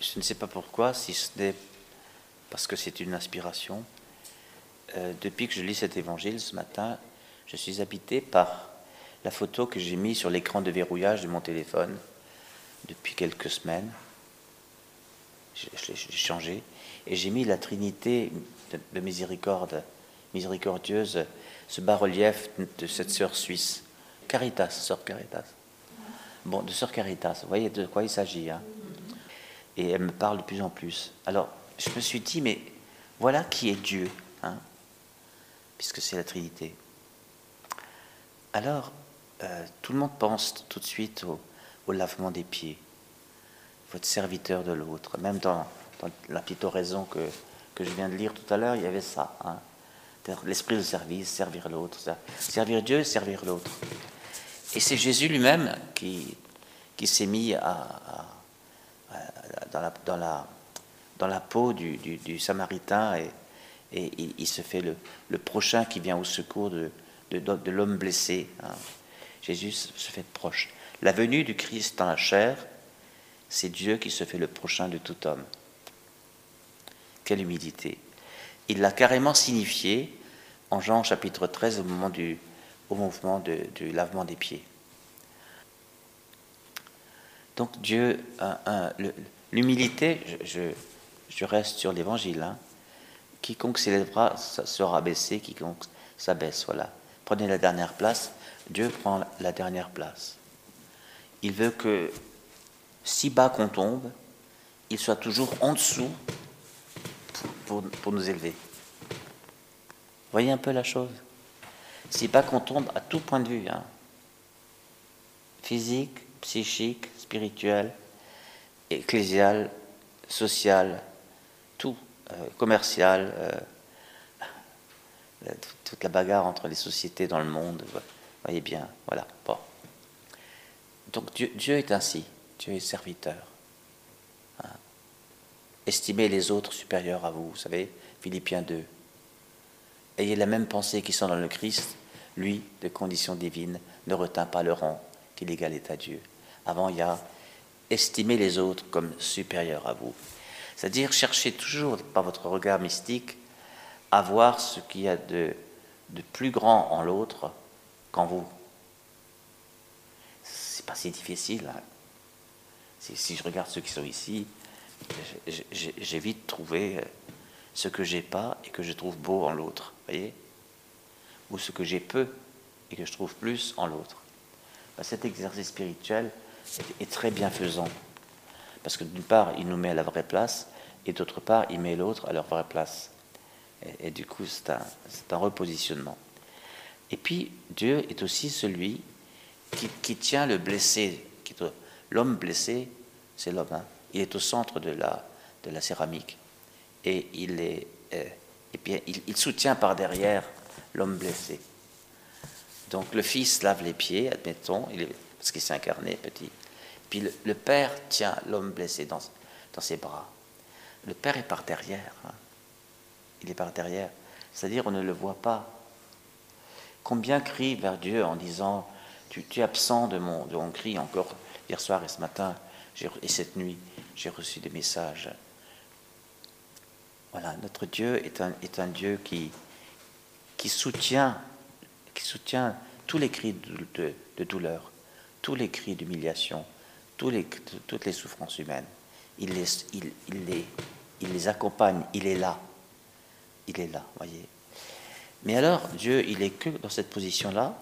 je ne sais pas pourquoi, si ce n'est parce que c'est une inspiration. Euh, depuis que je lis cet évangile ce matin, je suis habité par la photo que j'ai mise sur l'écran de verrouillage de mon téléphone depuis quelques semaines. Je, l'ai changé. Et j'ai mis la Trinité de, miséricorde, miséricordieuse, ce bas-relief de cette sœur suisse. Caritas, sœur Caritas. Bon, de sœur Caritas, vous voyez de quoi il s'agit. Hein? Et elle me parle de plus en plus. Alors, je me suis dit, mais voilà qui est Dieu, hein, puisque c'est la Trinité. Alors, euh, tout le monde pense tout de suite au, lavement des pieds. Votre serviteur de l'autre. Même dans, la petite oraison que, que je viens de lire tout à l'heure, il y avait ça. Hein. L'esprit de service, servir l'autre. Servir Dieu, servir l'autre. Et c'est Jésus lui-même qui, qui s'est mis à dans la, dans la, peau du, Samaritain et, il se fait le, prochain qui vient au secours de, l'homme blessé. Hein. Jésus se fait proche. La venue du Christ dans la chair, c'est Dieu qui se fait le prochain de tout homme. Quelle humilité. Il l'a carrément signifié en Jean chapitre 13 au moment au mouvement du lavement des pieds. Donc Dieu, L'humilité, je, reste sur l'évangile. Hein. Quiconque s'élèvera sera baissé, quiconque s'abaisse. Voilà. Prenez la dernière place. Dieu prend la dernière place. Il veut que, si bas qu'on tombe, il soit toujours en dessous pour, nous élever. Voyez un peu la chose. Si bas qu'on tombe à tout point de vue, hein. physique, psychique, spirituel, ecclésial, social, tout, euh, commercial, euh, toute la bagarre entre les sociétés dans le monde. Vous voyez bien, voilà. Bon. Donc Dieu, Dieu, est ainsi, Dieu est serviteur. Hein. Estimez les autres supérieurs à vous, vous savez, Philippiens 2. Ayez la même pensée qui sont dans le Christ, lui, de condition divine, ne retint pas le rang qu'il égalait à Dieu. Avant, il y a estimez les autres comme supérieurs à vous. C'est-à-dire cherchez toujours, par votre regard mystique, à voir ce qu'il y a de, de plus grand en l'autre qu'en vous. C'est pas si difficile. Hein. Si, je regarde ceux qui sont ici, j'ai vite trouvé ce que j'ai pas et que je trouve beau en l'autre, voyez Ou ce que j'ai peu et que je trouve plus en l'autre. Ben, cet exercice spirituel, est très bienfaisant. Parce que d'une part, il nous met à la vraie place, et d'autre part, il met l'autre à leur vraie place. Et, du coup, c'est un, repositionnement. Et puis, Dieu est aussi celui qui, tient le blessé. L'homme blessé, c'est l'homme. Hein. Il est au centre de la, de la céramique. Et, il, est, euh, et puis, il, il soutient par derrière l'homme blessé. Donc le Fils lave les pieds, admettons, parce qu'il s'est incarné petit. Puis le, Père tient l'homme blessé dans, dans, ses bras. Le Père est par derrière. Hein. Il est par derrière. C'est-à-dire, on ne le voit pas. Combien crient vers Dieu en disant Tu, es absent de mon, de mon cri encore hier soir et ce matin, et cette nuit, j'ai reçu des messages. Voilà, notre Dieu est un, est un Dieu qui, qui, soutient, qui soutient tous les cris de, de douleur tous les cris d'humiliation, les, toutes les souffrances humaines. Il les, il, les, il les accompagne, il est là. Il est là, voyez. Mais alors, Dieu, il est que dans cette position-là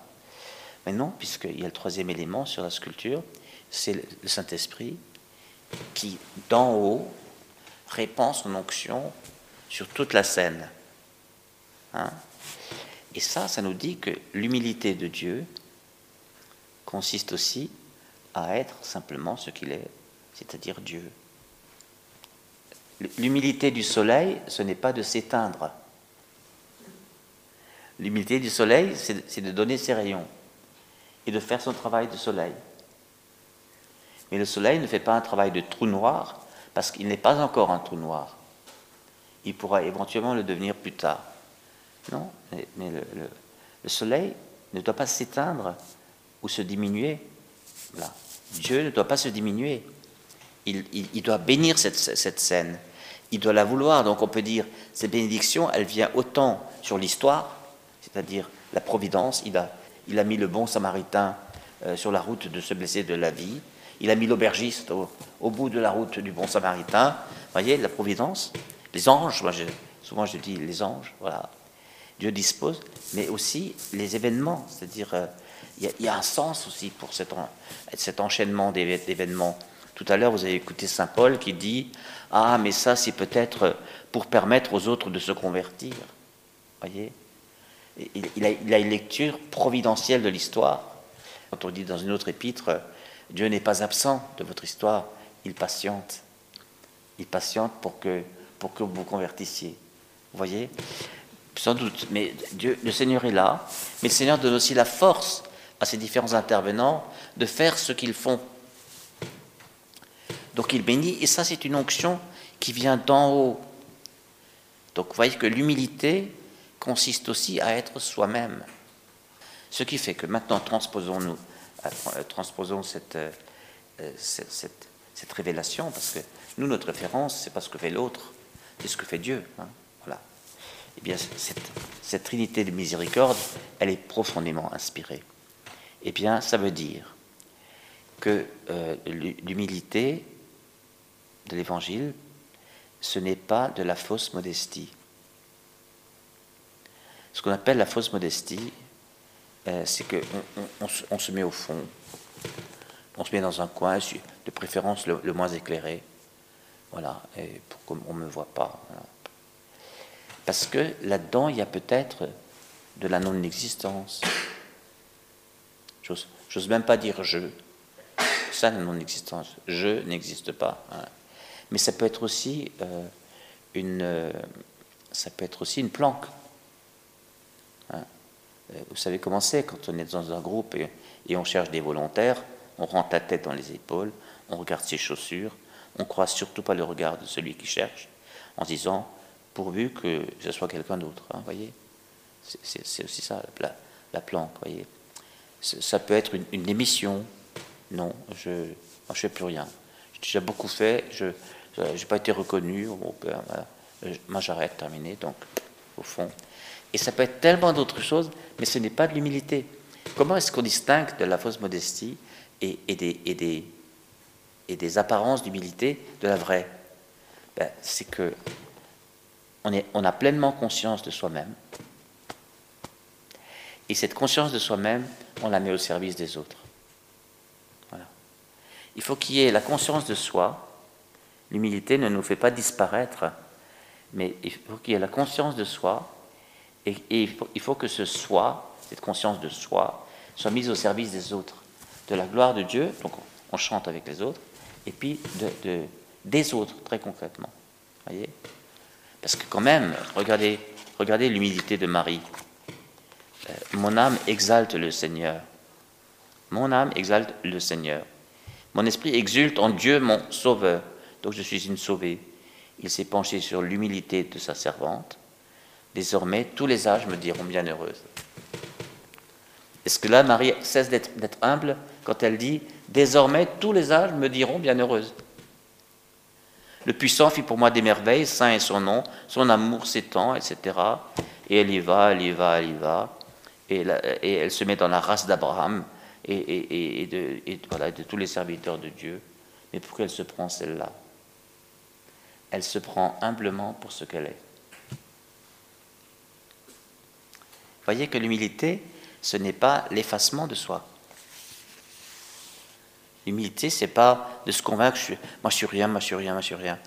Mais non, puisqu'il y a le troisième élément sur la sculpture, c'est le Saint-Esprit qui, d'en haut, répand son onction sur toute la scène. Hein? Et ça, ça nous dit que l'humilité de Dieu, consiste aussi à être simplement ce qu'il est, c'est-à-dire Dieu. L'humilité du soleil, ce n'est pas de s'éteindre. L'humilité du soleil, c'est de donner ses rayons et de faire son travail de soleil. Mais le soleil ne fait pas un travail de trou noir parce qu'il n'est pas encore un trou noir. Il pourra éventuellement le devenir plus tard. Non, mais, le soleil ne doit pas s'éteindre ou se diminuer. Dieu ne doit pas se diminuer. il, doit bénir cette, scène, il doit la vouloir. Donc on peut dire, cette bénédiction, elle vient autant sur l'histoire, c'est-à-dire la providence, il a, mis le bon samaritain euh, sur la route de se blesser de la vie, il a mis l'aubergiste au, bout de la route du bon samaritain, vous voyez, la providence, les anges, souvent je dis les anges, voilà, Dieu dispose, mais aussi les événements, c'est-à-dire euh, il y, a un sens aussi pour cet, cet enchaînement d'événements. Tout à l'heure, vous avez écouté Saint Paul qui dit Ah, mais ça, c'est peut-être pour permettre aux autres de se convertir. Voyez? Il, a, une lecture providentielle de l'histoire. Quand on dit dans une autre épître Dieu n'est pas absent de votre histoire, il patiente. Il patiente pour que, pour que vous vous convertissiez. Vous voyez? Sans doute, mais Dieu, le Seigneur est là, mais le Seigneur donne aussi la force à ces différents intervenants de faire ce qu'ils font. Donc il bénit, et ça c'est une onction qui vient d'en haut. Donc vous voyez que l'humilité consiste aussi à être soi-même. Ce qui fait que maintenant transposons-nous, euh, transposons cette, euh, cette, cette, révélation, parce que nous, notre référence, c'est pas ce que fait l'autre, c'est ce que fait Dieu. Hein, voilà. Eh bien, cette, cette trinité de miséricorde, elle est profondément inspirée. Eh bien, ça veut dire que euh, l'humilité de l'Évangile, ce n'est pas de la fausse modestie. Ce qu'on appelle la fausse modestie, euh, c'est qu'on on, se met au fond, on se met dans un coin, de préférence le, moins éclairé, voilà, et pour qu'on ne me voit pas. Parce que là-dedans, il y a peut-être de la non-existence. J'ose même pas dire je. Ça, la non-existence. Je n'existe pas. Hein. Mais ça peut être aussi euh, une, euh, ça peut être aussi une planque. Hein. Euh, vous savez comment c'est quand on est dans un groupe et, on cherche des volontaires, on rentre la tête dans les épaules, on regarde ses chaussures, on croise surtout pas le regard de celui qui cherche, en disant pourvu que ce soit quelqu'un d'autre. Hein, voyez, c'est aussi ça la, la planque. Voyez, ça peut être une, émission. Non, je ne fais plus rien. J'ai déjà beaucoup fait, je n'ai pas été reconnu. Moi, j'arrête, terminé. Donc, au fond. Et ça peut être tellement d'autres choses, mais ce n'est pas de l'humilité. Comment est-ce qu'on distingue de la fausse modestie et, des, et, des, et des, apparences d'humilité de la vraie? Ben, C'est que on, est, on a pleinement conscience de soi-même. Et cette conscience de soi-même, on la met au service des autres. Il faut qu'il y ait la conscience de soi. L'humilité ne nous fait pas disparaître, mais il faut qu'il y ait la conscience de soi. Et, il, faut, que ce soi, cette conscience de soi, soit mise au service des autres, de la gloire de Dieu. Donc on chante avec les autres, et puis de, des autres très concrètement. Voyez? Parce que quand même, regardez, regardez l'humilité de Marie. Euh, mon âme exalte le Seigneur. Mon âme exalte le Seigneur. Mon esprit exulte en Dieu, mon sauveur. Donc je suis une sauvée. Il s'est penché sur l'humilité de sa servante. Désormais, tous les âges me diront bienheureuse. Est-ce que là, Marie cesse d'être humble quand elle dit Désormais, tous les âges me diront bienheureuse? Le puissant fit pour moi des merveilles, saint est son nom, son amour s'étend, etc. Et elle y va, elle y va, elle y va et, elle se met dans la race d'Abraham et, de, tous les serviteurs de Dieu. Mais pourquoi elle se prend celle-là Elle se prend humblement pour ce qu'elle est. Voyez que l'humilité, ce n'est pas l'effacement de soi. L'humilité, c'est pas de se convaincre, je suis, moi je suis rien, moi je suis rien, moi je suis rien.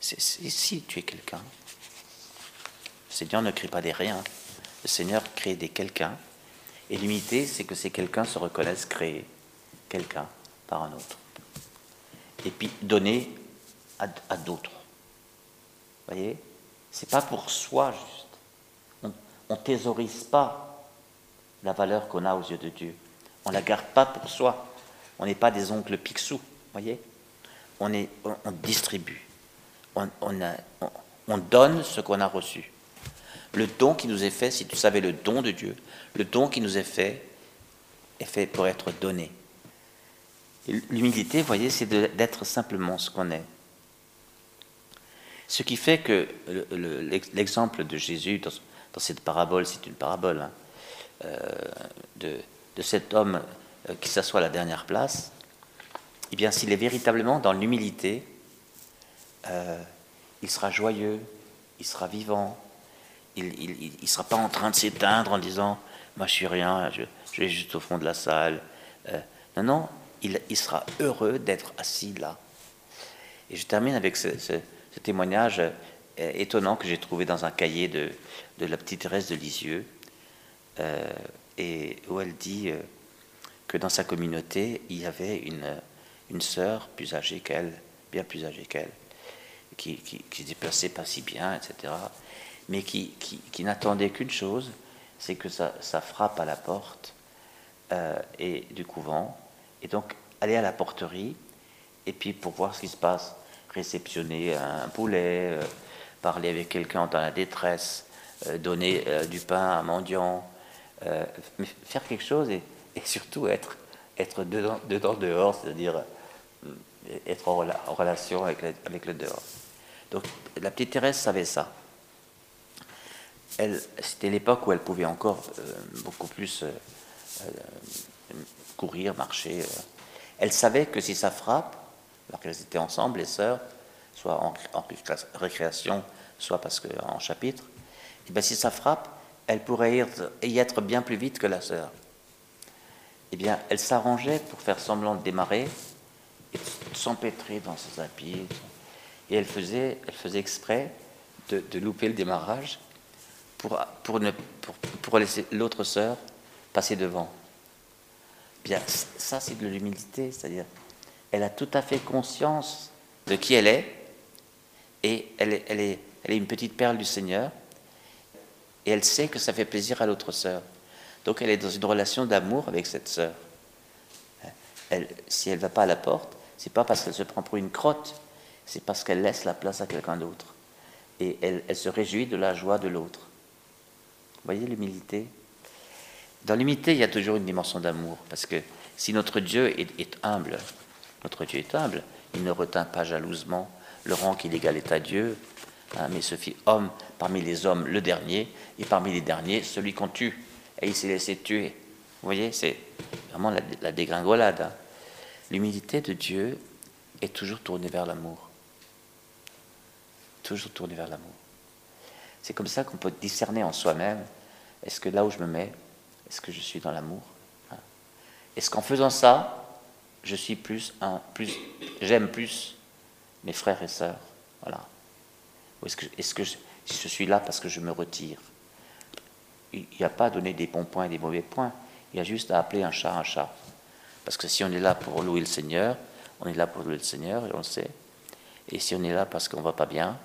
Si tu es quelqu'un. Le Seigneur ne crée pas des riens. Le Seigneur crée des quelqu'un et l'humilité, c'est que ces quelqu'un se reconnaissent créer quelqu'un par un autre. Et puis donner à, d'autres. Vous voyez? C'est pas pour soi juste. On ne thésaurise pas la valeur qu'on a aux yeux de Dieu. On ne la garde pas pour soi. On n'est pas des oncles Picsou. voyez? On, est, on, distribue. On donne ce qu'on a reçu. Le don qui nous est fait, si tu savais le don de Dieu, le don qui nous est fait est fait pour être donné. L'humilité, vous voyez, c'est d'être simplement ce qu'on est. Ce qui fait que l'exemple de Jésus dans, cette parabole, c'est une parabole, hein, euh, de, cet homme euh, qui s'assoit à la dernière place, eh bien, s'il est véritablement dans l'humilité, euh, il sera joyeux, il sera vivant, il ne sera pas en train de s'éteindre en disant Moi, je suis rien, je, vais juste au fond de la salle. non, non, il, sera heureux d'être assis là. Et je termine avec ce, témoignage euh, étonnant que j'ai trouvé dans un cahier de, la petite Thérèse de Lisieux, euh, et où elle dit euh, que dans sa communauté, il y avait une, une sœur plus âgée qu'elle, bien plus âgée qu'elle, qui, qui, se déplaçait pas si bien, etc., mais qui, n'attendait qu'une chose, c'est que ça, frappe à la porte et du couvent, et donc, aller à la porterie, et puis pour voir ce qui se passe, réceptionner un poulet, euh, parler avec quelqu'un dans la détresse, euh, donner euh, du pain à un mendiant, faire quelque chose et, surtout être, être dedans, dedans dehors, c'est-à-dire être en, relation avec, avec, le dehors. Donc la petite Thérèse savait ça. C'était l'époque où elle pouvait encore beaucoup plus courir, marcher. Euh. Elle savait que si ça frappe, alors qu'elles étaient ensemble, les sœurs, soit en, récréation, soit parce qu'en chapitre, et eh bien si ça frappe, elle pourrait y être bien plus vite que la sœur. Eh bien, elle s'arrangeait pour faire semblant de démarrer et s'empêtrer dans ses habits. Et elle faisait, elle faisait exprès de, louper le démarrage pour, laisser l'autre sœur passer devant. Bien, ça, c'est de l'humilité, c'est-à-dire, elle a tout à fait conscience de qui elle est, et elle est, une petite perle du Seigneur, et elle sait que ça fait plaisir à l'autre sœur. Donc, elle est dans une relation d'amour avec cette sœur. Si elle ne va pas à la porte, c'est pas parce qu'elle se prend pour une crotte, c'est parce qu'elle laisse la place à quelqu'un d'autre. Et elle se réjouit de la joie de l'autre. Vous voyez l'humilité? Dans l'humilité, il y a toujours une dimension d'amour, parce que si notre Dieu est, humble, notre Dieu est humble, il ne retint pas jalousement le rang qu'il égalait à Dieu, hein, mais se fit homme parmi les hommes, le dernier, et parmi les derniers, celui qu'on tue. Et il s'est laissé tuer. Vous voyez, c'est vraiment la, dégringolade. Hein. L'humilité de Dieu est toujours tournée vers l'amour. Toujours tournée vers l'amour. C'est comme ça qu'on peut discerner en soi-même, est-ce que là où je me mets, est-ce que je suis dans l'amour hein Est-ce qu'en faisant ça, je suis plus un, plus, j'aime plus mes frères et sœurs Voilà. Ou est-ce que, je, je suis là parce que je me retire Il n'y a pas à donner des bons points et des mauvais points. Il y a juste à appeler un chat un chat. Parce que si on est là pour louer le Seigneur, on est là pour louer le Seigneur et on le sait. Et si on est là parce qu'on ne va pas bien,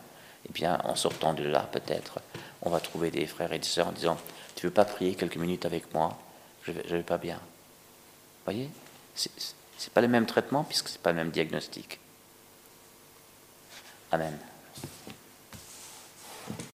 eh bien, en sortant de là, peut-être, on va trouver des frères et des sœurs en disant tu veux pas prier quelques minutes avec moi? Je ne vais, pas bien. Voyez? Ce n'est pas le même traitement puisque ce n'est pas le même diagnostic. Amen.